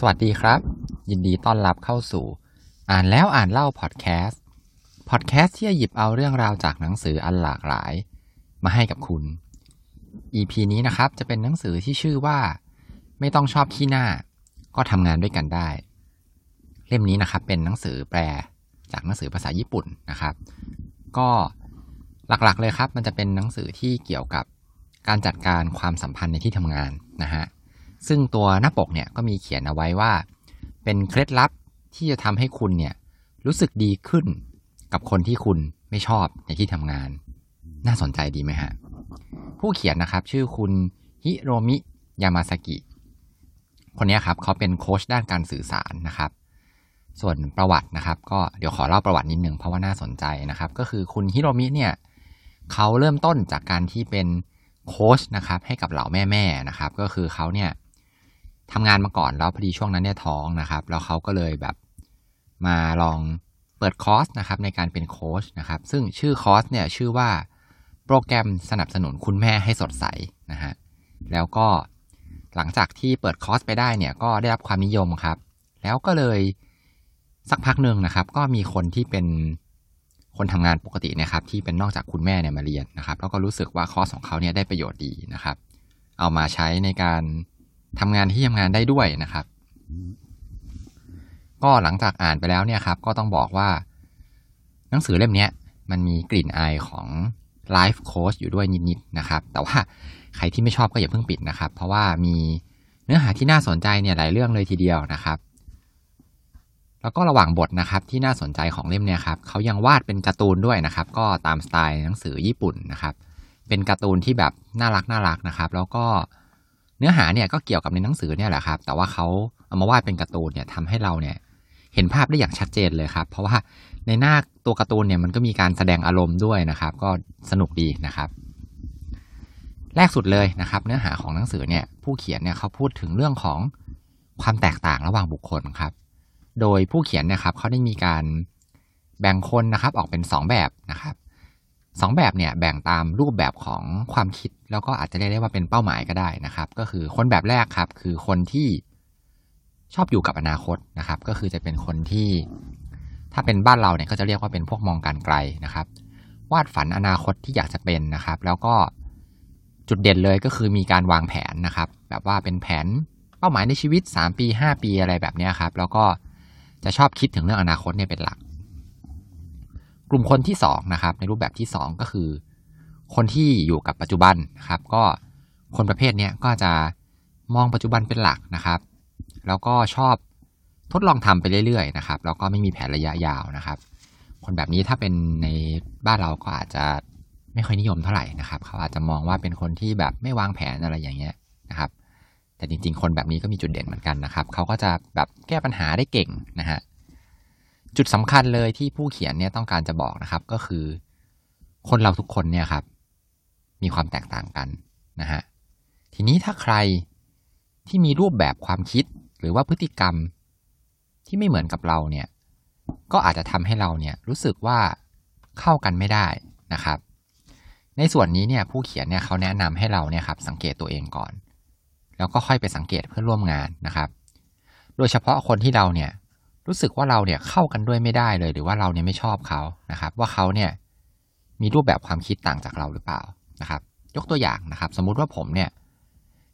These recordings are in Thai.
สวัสดีครับ ยินดีต้อนรับเข้าสู่ อ่านแล้วอ่านเล่าพอดแคสต์พอดแคสต์ที่จะหยิบเอาเรื่องราวจากหนังสืออันหลากหลาย มาให้กับคุณ EP นี้นะครับจะเป็นหนังสือที่ชื่อว่า ไม่ต้องชอบขี้หน้า ก็ทำงานด้วยกันได้ เล่มนี้นะครับเป็นหนังสือแปลจากหนังสือภาษาญี่ปุ่นนะครับ ก็หลักๆเลยครับ มันจะเป็นหนังสือที่เกี่ยวกับการจัดการความสัมพันธ์ในที่ทำงานนะฮะ ซึ่งตัวหน้าปกเนี่ยก็มีเขียนเอาไว้ว่า เป็นเคล็ดลับที่จะทำให้คุณเนี่ยรู้สึกดีขึ้นกับคนที่คุณไม่ชอบในที่ทำงาน น่าสนใจดีไหมฮะ ผู้เขียนนะครับ ชื่อคุณฮิโรมิยามาสกิ คนนี้ครับเขาเป็นโค้ชด้านการสื่อสารนะครับ ส่วนประวัตินะครับ ก็เดี๋ยวขอเล่าประวัตินิดนึงเพราะว่าน่าสนใจนะครับ ก็คือคุณฮิโรมิเนี่ยเขาเริ่มต้นจากการที่เป็นโค้ชนะครับให้กับเหล่าแม่ๆนะครับ ก็คือเขาเนี่ย ทำงานมาก่อนแล้วพอดีช่วงนั้นเนี่ยท้องนะครับ แล้วเขาก็เลยแบบมาลองเปิดคอร์สนะครับในการเป็นโค้ชนะครับ ซึ่งชื่อคอร์สเนี่ยชื่อว่าโปรแกรมสนับสนุนคุณแม่ให้สดใสนะฮะแล้วก็หลังจากที่เปิดคอร์สไปได้เนี่ยก็ได้รับความนิยมครับ แล้วก็เลยสักพักหนึ่งนะครับ ก็มีคนที่เป็นคนทำงานปกตินะครับ ที่เป็นนอกจากคุณแม่เนี่ยมาเรียนนะครับ แล้วก็รู้สึกว่าคอร์สของเขาเนี่ยได้ประโยชน์ดีนะครับ เอามาใช้ในการ ทำงานที่ทำงานได้ด้วยนะครับ ก็หลังจากอ่านไปแล้วเนี่ยครับ ก็ต้องบอกว่า หนังสือเล่มนี้มันมีกลิ่นอายของไลฟ์โค้ชอยู่ด้วยนิดๆนะครับ แต่ว่าใครที่ไม่ชอบก็อย่าเพิ่งปิดนะครับ เพราะว่ามีเนื้อหาที่น่าสนใจเนี่ยหลายเรื่องเลยทีเดียวนะครับ แล้วก็ระหว่างบทนะครับที่น่าสนใจของเล่มเนี่ยครับเขายังวาดเป็นการ์ตูนด้วยนะครับ ก็ตามสไตล์หนังสือญี่ปุ่นนะครับ เป็นการ์ตูนที่แบบน่ารักน่ารักนะครับ แล้วก็ เนื้อหาเนี่ยก็เกี่ยวกับในหนังสือเนี่ยแหละครับ แต่ว่าเขาเอามาวาดเป็นการ์ตูนเนี่ยทำให้เราเนี่ยเห็นภาพได้อย่างชัดเจนเลยครับ เพราะว่าในหน้าตัวการ์ตูนเนี่ยมันก็มีการแสดงอารมณ์ด้วยนะครับ ก็สนุกดีนะครับ แรกสุดเลยนะครับ เนื้อหาของหนังสือเนี่ยผู้เขียนเนี่ยเขาพูดถึงเรื่องของความแตกต่างระหว่างบุคคลครับ โดยผู้เขียนเนี่ยครับเขาได้มีการแบ่งคนนะครับออกเป็น 2 แบบนะครับ สองแบบเนี่ยแบ่งตามรูปแบบของความคิด แล้วก็อาจจะเรียกได้ว่าเป็นเป้าหมายก็ได้นะครับ ก็คือคนแบบแรกครับคือคนที่ชอบอยู่กับอนาคตนะครับ ก็คือจะเป็นคนที่ถ้าเป็นบ้านเราเนี่ยก็จะเรียกว่าเป็นพวกมองการไกลนะครับ วาดฝันอนาคตที่อยากจะเป็นนะครับ แล้วก็จุดเด่นเลยก็คือมีการวางแผนนะครับ แบบว่าเป็นแผนเป้าหมายในชีวิต 3 ปี 5 ปีอะไรแบบนี้ครับ แล้วก็จะชอบคิดถึงเรื่องอนาคตเนี่ยเป็นหลัก กลุ่มคนที่สองนะครับในรูปแบบที่สองก็คือ คนที่อยู่กับปัจจุบันนะครับ ก็คนประเภทนี้ก็จะมองปัจจุบันเป็นหลักนะครับ แล้วก็ชอบทดลองทำไปเรื่อยๆนะครับแล้วก็ไม่มีแผนระยะยาวนะครับ คนแบบนี้ถ้าเป็นในบ้านเราก็อาจจะไม่ค่อยนิยมเท่าไหร่นะครับ เขาอาจจะมองว่าเป็นคนที่แบบไม่วางแผนอะไรอย่างเงี้ยนะครับ แต่จริง ๆ คนแบบนี้ก็มีจุดเด่นเหมือนกันนะครับ เขาก็จะแบบแก้ปัญหาได้เก่งนะฮะ จุดสำคัญเลยที่ผู้เขียนเนี่ยต้องการจะบอกนะครับ ก็คือ คนเราทุกคนเนี่ยครับ มีความแตกต่างกันนะฮะทีนี้ถ้าใครที่มีรูปแบบความคิดหรือว่าพฤติกรรมที่ไม่เหมือนกับเราเนี่ย ก็อาจจะทำให้เราเนี่ยรู้สึกว่าเข้ากันไม่ได้นะครับ ในส่วนนี้เนี่ยผู้เขียนเนี่ยเขาแนะนำให้เราเนี่ยครับสังเกตตัวเองก่อน แล้วก็ค่อยไปสังเกตเพื่อนร่วมงานนะครับ โดยเฉพาะคนที่เราเนี่ย รู้สึกว่าเราเนี่ยเข้ากันด้วยไม่ได้เลย หรือว่าเราเนี่ยไม่ชอบเขานะครับ ว่าเขาเนี่ยมีรูปแบบความคิดต่างจากเราหรือเปล่านะครับ ยกตัวอย่างนะครับ สมมุติว่าผมเนี่ย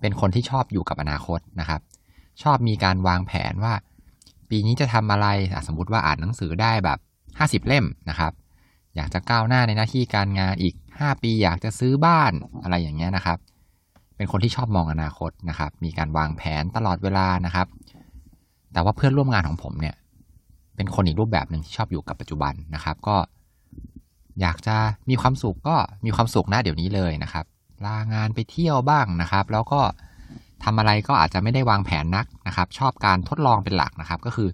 เป็นคนที่ชอบอยู่กับอนาคตนะครับ ชอบมีการวางแผนว่า ปีนี้จะทำอะไรสมมติว่าอ่านหนังสือได้แบบห้าสิบเล่มนะครับ อยากจะก้าวหน้าในหน้าที่การงานอีกห้าปีอยากจะซื้อบ้านอะไรอย่างเงี้ยนะครับ เป็นคนที่ชอบมองอนาคตนะครับ มีการวางแผนตลอดเวลานะครับ แต่ว่าเพื่อนร่วมงานของผมเนี่ย เป็นคนอีกรูปแบบหนึ่งที่ชอบอยู่กับปัจจุบันนะครับ ก็อยากจะมีความสุขก็มีความสุขนะเดี๋ยวนี้เลยนะครับ ลางานไปเที่ยวบ้างนะครับ แล้วก็ทำอะไรก็อาจจะไม่ได้วางแผนนักนะครับ ชอบการทดลองเป็นหลักนะครับ ก็คือ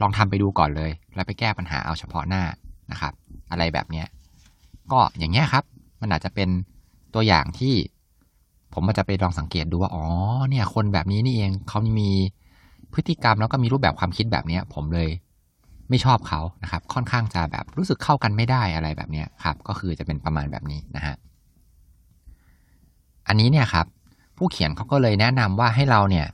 ลองทำไปดูก่อนเลย แล้วไปแก้ปัญหาเอาเฉพาะหน้านะครับ อะไรแบบเนี้ยก็อย่างเงี้ยครับ มันอาจจะเป็นตัวอย่างที่ผมอาจจะไปลองสังเกตดูว่า อ๋อ เนี่ย คนแบบนี้นี่เองเขามี พฤติกรรมแล้วก็มีรูปแบบความคิดแบบนี้ผมเลยไม่ชอบเขานะครับ ค่อนข้างจะแบบรู้สึกเข้ากันไม่ได้อะไรแบบนี้ครับ ก็คือจะเป็นประมาณแบบนี้นะฮะอันนี้เนี่ยครับ ผู้เขียนเขาก็เลยแนะนำว่าให้เราเนี่ย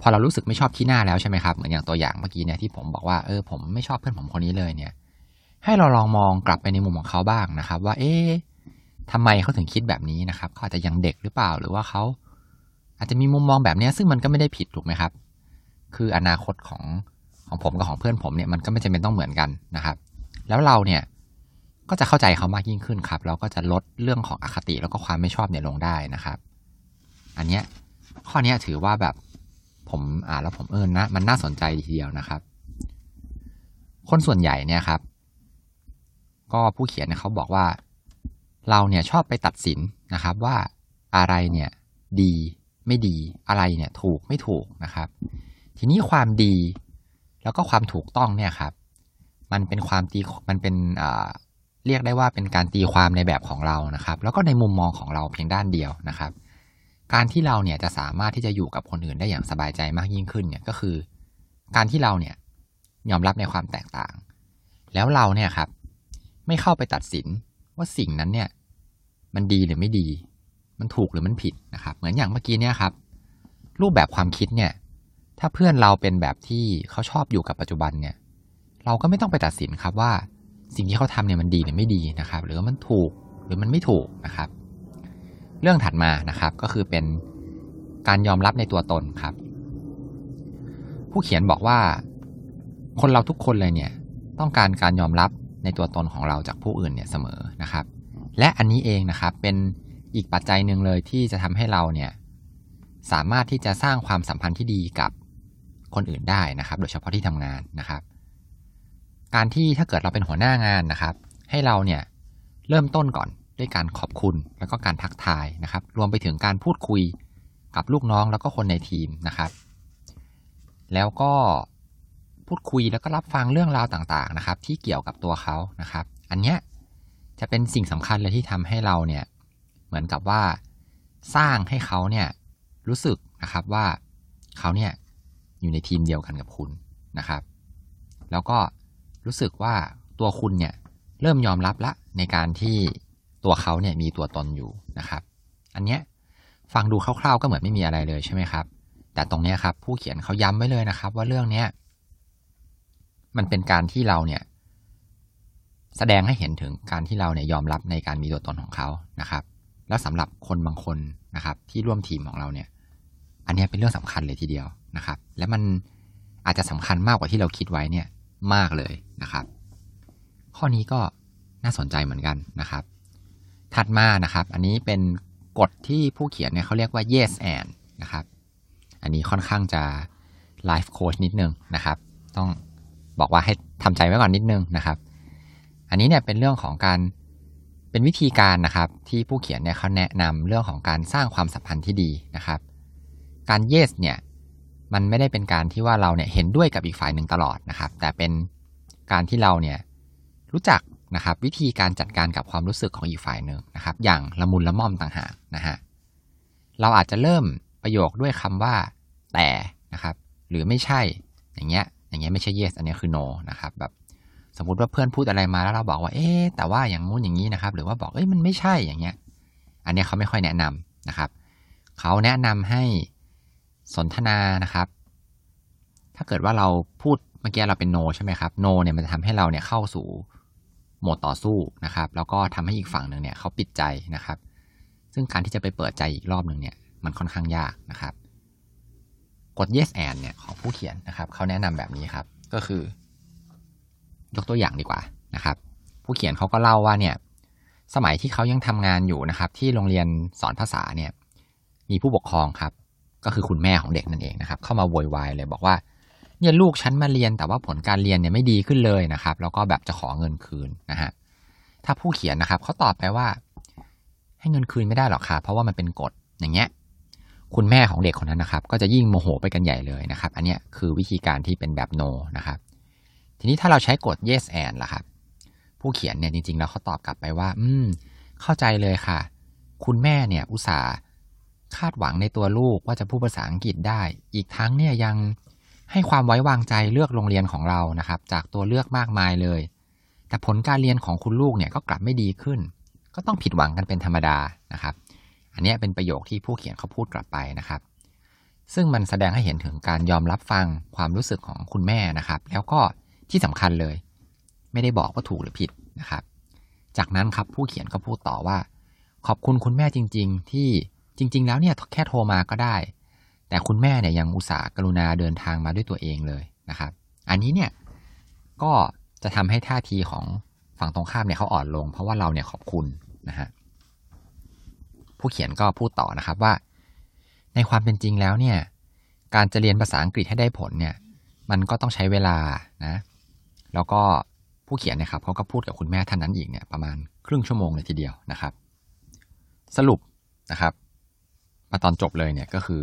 พอเรารู้สึกไม่ชอบที่หน้าแล้วใช่ไหมครับเหมือนอย่างตัวอย่างเมื่อกี้เนี่ยที่ผมบอกว่าเออผมไม่ชอบเพื่อนผมคนนี้เลยเนี่ย ให้เราลองมองกลับไปในมุมของเขาบ้างนะครับ ว่า เอ๊ะทำไมเขาถึงคิดแบบนี้นะครับเขาอาจจะยังเด็กหรือเปล่าหรือว่าเขาอาจจะมีมุมมองแบบนี้ซึ่งมันก็ไม่ได้ผิดถูกไหมครับ คืออนาคตของของผมกับของเพื่อนผมเนี่ยมันก็ไม่จำเป็นต้องเหมือนกันนะครับ แล้วเราเนี่ยก็จะเข้าใจเขามากยิ่งขึ้นครับ เราก็จะลดเรื่องของอคติแล้วก็ความไม่ชอบเนี่ยลงได้นะครับ อันเนี้ยข้อนี้ถือว่าแบบผมอ่านแล้วผมเออนะมันน่าสนใจทีเดียวนะครับ คนส่วนใหญ่เนี่ยครับ ก็ผู้เขียนเนี่ยเขาบอกว่า เราเนี่ยชอบไปตัดสินนะครับ ว่าอะไรเนี่ย ดีไม่ดีอะไรเนี่ย ถูกไม่ถูกนะครับ ทีนี้ความดีแล้วก็ความถูกต้องเนี่ยครับ มันเป็นความตีมันเป็นเรียกได้ว่าเป็นการตีความในแบบของเรานะครับ แล้วก็ในมุมมองของเราเพียงด้านเดียวนะครับ การที่เราเนี่ยจะสามารถที่จะอยู่กับคนอื่นได้อย่างสบายใจมากยิ่งขึ้นเนี่ยก็คือ การที่เราเนี่ยยอมรับในความแตกต่าง แล้วเราเนี่ยครับ ไม่เข้าไปตัดสินว่าสิ่งนั้นเนี่ย มันดีหรือไม่ดี มันถูกหรือมันผิดนะครับ เหมือนอย่างเมื่อกี้เนี่ยครับ รูปแบบความคิดเนี่ย ถ้าเพื่อนเราเป็นแบบที่เขาชอบอยู่กับปัจจุบันเนี่ย เราก็ไม่ต้องไปตัดสินครับว่า สิ่งที่เขาทำเนี่ยมันดีหรือไม่ดีนะครับ หรือมันถูกหรือมันไม่ถูกนะครับ เรื่องถัดมานะครับก็คือเป็นการยอมรับในตัวตนครับ ผู้เขียนบอกว่า คนเราทุกคนเลยเนี่ย ต้องการการยอมรับในตัวตนของเราจากผู้อื่นเนี่ยเสมอนะครับ และอันนี้เองนะครับเป็นอีกปัจจัยหนึ่งเลยที่จะทำให้เราเนี่ยสามารถที่จะสร้างความสัมพันธ์ที่ดีกับ คนอื่นได้นะครับ โดยเฉพาะที่ทำงานนะครับ การที่ถ้าเกิดเราเป็นหัวหน้างานนะครับ ให้เราเนี่ยเริ่มต้นก่อนด้วยการขอบคุณแล้วก็การทักทายนะครับ รวมไปถึงการพูดคุยกับลูกน้องแล้วก็คนในทีมนะครับ แล้วก็พูดคุยแล้วก็รับฟังเรื่องราวต่างๆนะครับ ที่เกี่ยวกับตัวเขานะครับ อันเนี้ยจะเป็นสิ่งสำคัญเลยที่ทำให้เราเนี่ยเหมือนกับว่าสร้างให้เขาเนี่ยรู้สึกนะครับว่าเขาเนี่ย อยู่ในทีมเดียวกันกับคุณนะครับ แล้วก็รู้สึกว่าตัวคุณเนี่ยเริ่มยอมรับละในการที่ตัวเขาเนี่ยมีตัวตนอยู่นะครับ อันเนี้ยฟังดูคร่าวๆก็เหมือนไม่มีอะไรเลยใช่ไหมครับ แต่ตรงนี้ครับ ผู้เขียนเขาย้ำไว้เลยนะครับ ว่าเรื่องเนี้ยมันเป็นการที่เราเนี่ย แสดงให้เห็นถึงการที่เราเนี่ยยอมรับในการมีตัวตนของเขานะครับ แล้วสำหรับคนบางคนนะครับ ที่ร่วมทีมของเราเนี่ย อันนี้เป็นเรื่องสำคัญเลยทีเดียว นะครับ และมันอาจจะสำคัญมากกว่าที่เราคิดไว้เนี่ยมากเลยนะครับ ข้อนี้ก็น่าสนใจเหมือนกันนะครับ ถัดมานะครับ อันนี้เป็นกฎที่ผู้เขียนเนี่ยเขาเรียกว่า yes and นะครับ อันนี้ค่อนข้างจะ life coach นิดนึงนะครับ ต้องบอกว่าให้ทำใจไว้ก่อนนิดนึงนะครับ อันนี้เนี่ยเป็นเรื่องของการเป็นวิธีการนะครับ ที่ผู้เขียนเนี่ยเขาแนะนำเรื่องของการสร้างความสัมพันธ์ที่ดีนะครับ การ yes เนี่ย มันไม่ได้เป็นการที่ว่าเราเนี่ยเห็นด้วยกับอีกฝ่ายหนึ่งตลอดนะครับ แต่เป็นการที่เราเนี่ยรู้จักนะครับวิธีการจัดการกับความรู้สึกของอีกฝ่ายหนึ่งนะครับ อย่างละมุนละม่อมต่างหากนะฮะเราอาจจะเริ่มประโยคด้วยคำว่าแต่นะครับ หรือไม่ใช่อย่างเงี้ยอย่างเงี้ยไม่ใช่ yes อันนี้คือ no นะครับแบบสมมติว่าเพื่อนพูดอะไรมาแล้วเราบอกว่า เอ๊แต่ว่าอย่างงู้นอย่างนี้นะครับ หรือว่าบอกเอ้ยมันไม่ใช่อย่างเงี้ย อันนี้เขาไม่ค่อยแนะนำนะครับ เขาแนะนำให้ สนทนานะครับ ถ้าเกิดว่าเราพูดเมื่อกี้เราเป็นโนใช่ไหมครับโนเนี่ยมันจะทำให้เราเนี่ยเข้าสู่โหมดต่อสู้นะครับ แล้วก็ทำให้อีกฝั่งหนึ่งเนี่ยเขาปิดใจนะครับ ซึ่งการที่จะไปเปิดใจอีกรอบหนึ่งเนี่ยมันค่อนข้างยากนะครับกด yes and เนี่ยของผู้เขียนนะครับเขาแนะนำแบบนี้ครับ ก็คือ ยกตัวอย่างดีกว่านะครับ ผู้เขียนเขาก็เล่าว่าเนี่ย สมัยที่เขายังทำงานอยู่นะครับ ที่โรงเรียนสอนภาษาเนี่ย มีผู้ปกครองครับ ก็คือคุณแม่ของเด็กนั่นเองนะครับ เข้ามาโวยวายเลยบอกว่าเนี่ยลูกฉันมาเรียนแต่ว่าผลการเรียนเนี่ยไม่ดีขึ้นเลยนะครับ แล้วก็แบบจะขอเงินคืนนะฮะถ้าผู้เขียนนะครับเขาตอบไปว่า ให้เงินคืนไม่ได้หรอกค่ะเพราะว่ามันเป็นกฎอย่างเงี้ย คุณแม่ของเด็กคนนั้นนะครับ ก็จะยิ่งโมโหไปกันใหญ่เลยนะครับ อันเนี้ยคือวิธีการที่เป็นแบบ no นะครับ ทีนี้ถ้าเราใช้กฎ yes and ล่ะครับ ผู้เขียนเนี่ยจริงๆแล้วเขาตอบกลับไปว่า อืม เข้าใจเลยค่ะ คุณแม่เนี่ยอุตส่าห์ คาดหวังในตัวลูกว่าจะพูดภาษาอังกฤษได้ อีกทั้งเนี่ยยังให้ความไว้วางใจเลือกโรงเรียนของเรานะครับ จากตัวเลือกมากมายเลย แต่ผลการเรียนของคุณลูกเนี่ยก็กลับไม่ดีขึ้น ก็ต้องผิดหวังกันเป็นธรรมดานะครับ อันนี้เป็นประโยคที่ผู้เขียนเขาพูดกลับไปนะครับ ซึ่งมันแสดงให้เห็นถึงการยอมรับฟังความรู้สึกของคุณแม่นะครับ แล้วก็ที่สำคัญเลย ไม่ได้บอกว่าถูกหรือผิดนะครับ จากนั้นครับผู้เขียนก็พูดต่อว่า ขอบคุณคุณแม่จริง ๆ ที่ จริง ๆ แล้วเนี่ยแค่โทรมาก็ได้ แต่คุณแม่เนี่ยยังอุตส่าห์กรุณาเดินทางมาด้วยตัวเองเลยนะครับ อันนี้เนี่ยก็จะทำให้ท่าทีของฝั่งตรงข้ามเนี่ยเขาอ่อนลง เพราะว่าเราเนี่ยขอบคุณนะฮะผู้เขียนก็พูดต่อนะครับว่า ในความเป็นจริงแล้วเนี่ย การจะเรียนภาษาอังกฤษให้ได้ผลเนี่ย มันก็ต้องใช้เวลานะ แล้วก็ผู้เขียนนะครับเขาก็พูดกับคุณแม่ท่านนั้นอีกเนี่ยประมาณครึ่งชั่วโมงเลยทีเดียวนะครับ สรุปนะครับ มาตอนจบเลยเนี่ยก็คือ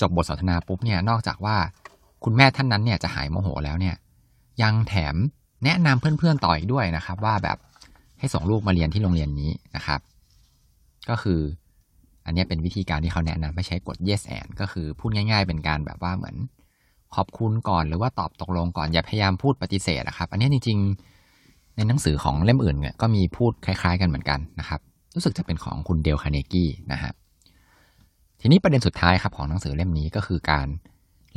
จบบทสนทนาปุ๊บเนี่ยนอกจากว่าคุณแม่ท่านนั้นเนี่ยจะหายโมโหแล้วเนี่ย ยังแถมแนะนำเพื่อนๆต่ออีกด้วยนะครับ ว่าแบบให้ส่งลูกมาเรียนที่โรงเรียนนี้นะครับ ก็คือ อันนี้เป็นวิธีการที่เขาแนะนำไม่ใช้กด yes and ก็คือพูดง่าย ๆ เป็นการแบบว่าเหมือนขอบคุณก่อนหรือว่าตอบตกลงก่อนอย่าพยายามพูดปฏิเสธนะครับ อันนี้จริง ๆ ในหนังสือของเล่มอื่นเนี่ยก็มีพูดคล้าย ๆ กันเหมือนกันนะครับ รู้สึกจะเป็นของคุณเดลคาเนกี้นะฮะ ทีนี้ประเด็นสุดท้ายครับของหนังสือเล่มนี้ก็คือการ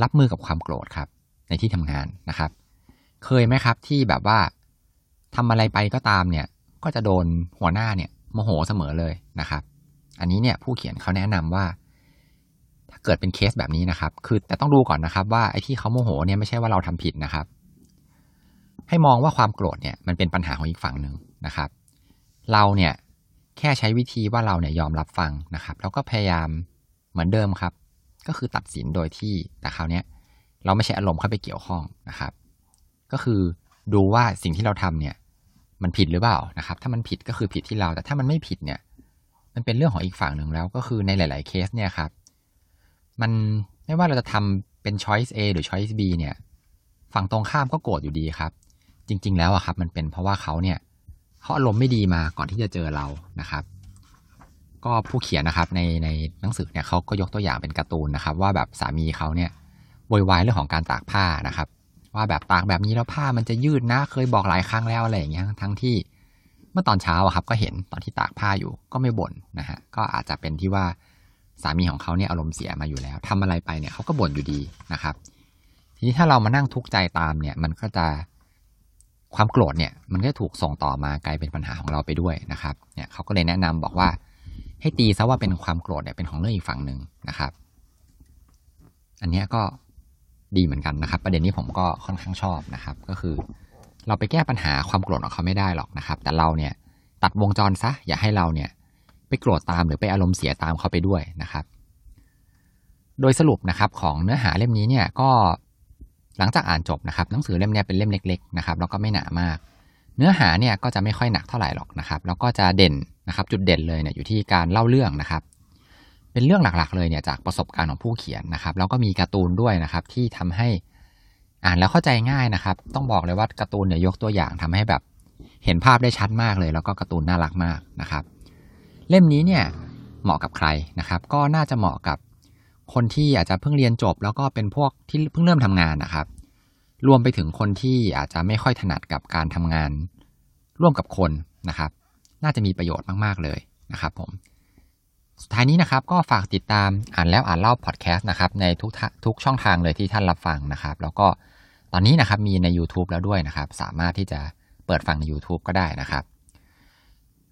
รับมือกับความโกรธครับ ในที่ทำงานนะครับ เคยไหมครับที่แบบว่าทำอะไรไปก็ตามเนี่ย ก็จะโดนหัวหน้าเนี่ยโมโหเสมอเลยนะครับ อันนี้เนี่ยผู้เขียนเขาแนะนำว่า ถ้าเกิดเป็นเคสแบบนี้นะครับ คือแต่ต้องดูก่อนนะครับว่าไอ้ที่เขาโมโหเนี่ยไม่ใช่ว่าเราทำผิดนะครับ ให้มองว่าความโกรธเนี่ยมันเป็นปัญหาของอีกฝั่งหนึ่งนะครับ เราเนี่ยแค่ใช้วิธีว่าเราเนี่ยยอมรับฟังนะครับ แล้วก็พยายาม เหมือนเดิมครับ ก็คือตัดสินโดยที่แต่คราวนี้เราไม่ใช่อารมณ์เข้าไปเกี่ยวข้องนะครับ ก็คือดูว่าสิ่งที่เราทำเนี่ย มันผิดหรือเปล่านะครับ ถ้ามันผิดก็คือผิดที่เรา แต่ถ้ามันไม่ผิดเนี่ย มันเป็นเรื่องของอีกฝั่งหนึ่งแล้วก็คือในหลาย ๆ เคสเนี่ยครับ มันไม่ว่าเราจะทำเป็น choice A หรือ choice B เนี่ย ฝั่งตรงข้ามก็โกรธอยู่ดีครับ จริง ๆ แล้วอะครับ มันเป็นเพราะว่าเขาเนี่ยเขาอารมณ์ไม่ดีมาก่อนที่จะเจอเรานะครับ ก็ผู้เขียนนะครับในในหนังสือเนี่ยเขาก็ยกตัวอย่างเป็นการ์ตูนนะครับ ว่าแบบสามีเขาเนี่ยโวยวายเรื่องของการตากผ้านะครับ ว่าแบบตากแบบนี้แล้วผ้ามันจะยืดนะ เคยบอกหลายครั้งแล้วอะไรอย่างเงี้ยทั้งที่เมื่อตอนเช้าอะครับ ก็เห็นตอนที่ตากผ้าอยู่ก็ไม่บ่นนะฮะก็อาจจะเป็นที่ว่าสามีของเขาเนี่ยอารมณ์เสียมาอยู่แล้วทำอะไรไปเนี่ยเขาก็บ่นอยู่ดีนะครับ ทีนี้ถ้าเรามานั่งทุกข์ใจตามเนี่ย มันก็จะความโกรธเนี่ย มันก็ถูกส่งต่อมากลายเป็นปัญหาของเราไปด้วยนะครับ เนี่ยเขาก็เลยแนะนำบอกว่า ให้ตีซะว่าเป็นความโกรธเนี่ยเป็นของเรื่องอีกฝั่งหนึ่งนะครับ อันนี้ก็ดีเหมือนกันนะครับ ประเด็นนี้ผมก็ค่อนข้างชอบนะครับ ก็คือ เราไปแก้ปัญหาความโกรธของเขาไม่ได้หรอกนะครับ แต่เราเนี่ย ตัดวงจรซะ อย่าให้เราเนี่ย ไปโกรธตามหรือไปอารมณ์เสียตามเขาไปด้วยนะครับ โดยสรุปนะครับของเนื้อหาเล่มนี้เนี่ยก็หลังจากอ่านจบนะครับหนังสือเล่มนี้เป็นเล่มเล็ก ๆ นะครับแล้วก็ไม่หนามาก เนื้อหาเนี่ยก็จะไม่ค่อยหนักเท่าไหร่หรอกนะครับ แล้วก็จะเด่น นะครับจุดเด่นเลยเนี่ยอยู่ที่การเล่าเรื่องนะครับ เป็นเรื่องหลักๆ เลยเนี่ยจากประสบการณ์ของผู้เขียนนะครับ แล้วก็มีการ์ตูนด้วยนะครับที่ทำให้อ่านแล้วเข้าใจง่ายนะครับ ต้องบอกเลยว่าการ์ตูนเนี่ยยกตัวอย่างทำให้แบบเห็นภาพได้ชัดมากเลย แล้วก็การ์ตูนน่ารักมากนะครับ เล่มนี้เนี่ยเหมาะกับใครนะครับ ก็น่าจะเหมาะกับคนที่อาจจะเพิ่งเรียนจบ แล้วก็เป็นพวกที่เพิ่งเริ่มทำงานนะครับ รวมไปถึงคนที่อาจจะไม่ค่อยถนัดกับการทำงานร่วมกับคนนะครับ น่าจะมีประโยชน์มากๆเลยนะครับผมสุดท้ายนี้นะครับก็ฝากติดตามอ่านแล้วอ่านเล่าพอดแคสต์นะครับในทุกทุกช่องทางเลยที่ท่านรับฟังนะครับ แล้วก็ตอนนี้นะครับมีใน YouTube แล้วด้วยนะครับ สามารถที่จะเปิดฟังใน YouTube ก็ได้นะครับ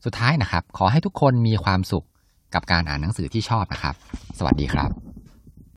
สุดท้ายนะครับ ขอให้ทุกคนมีความสุขกับการอ่านหนังสือที่ชอบนะครับ สวัสดีครับ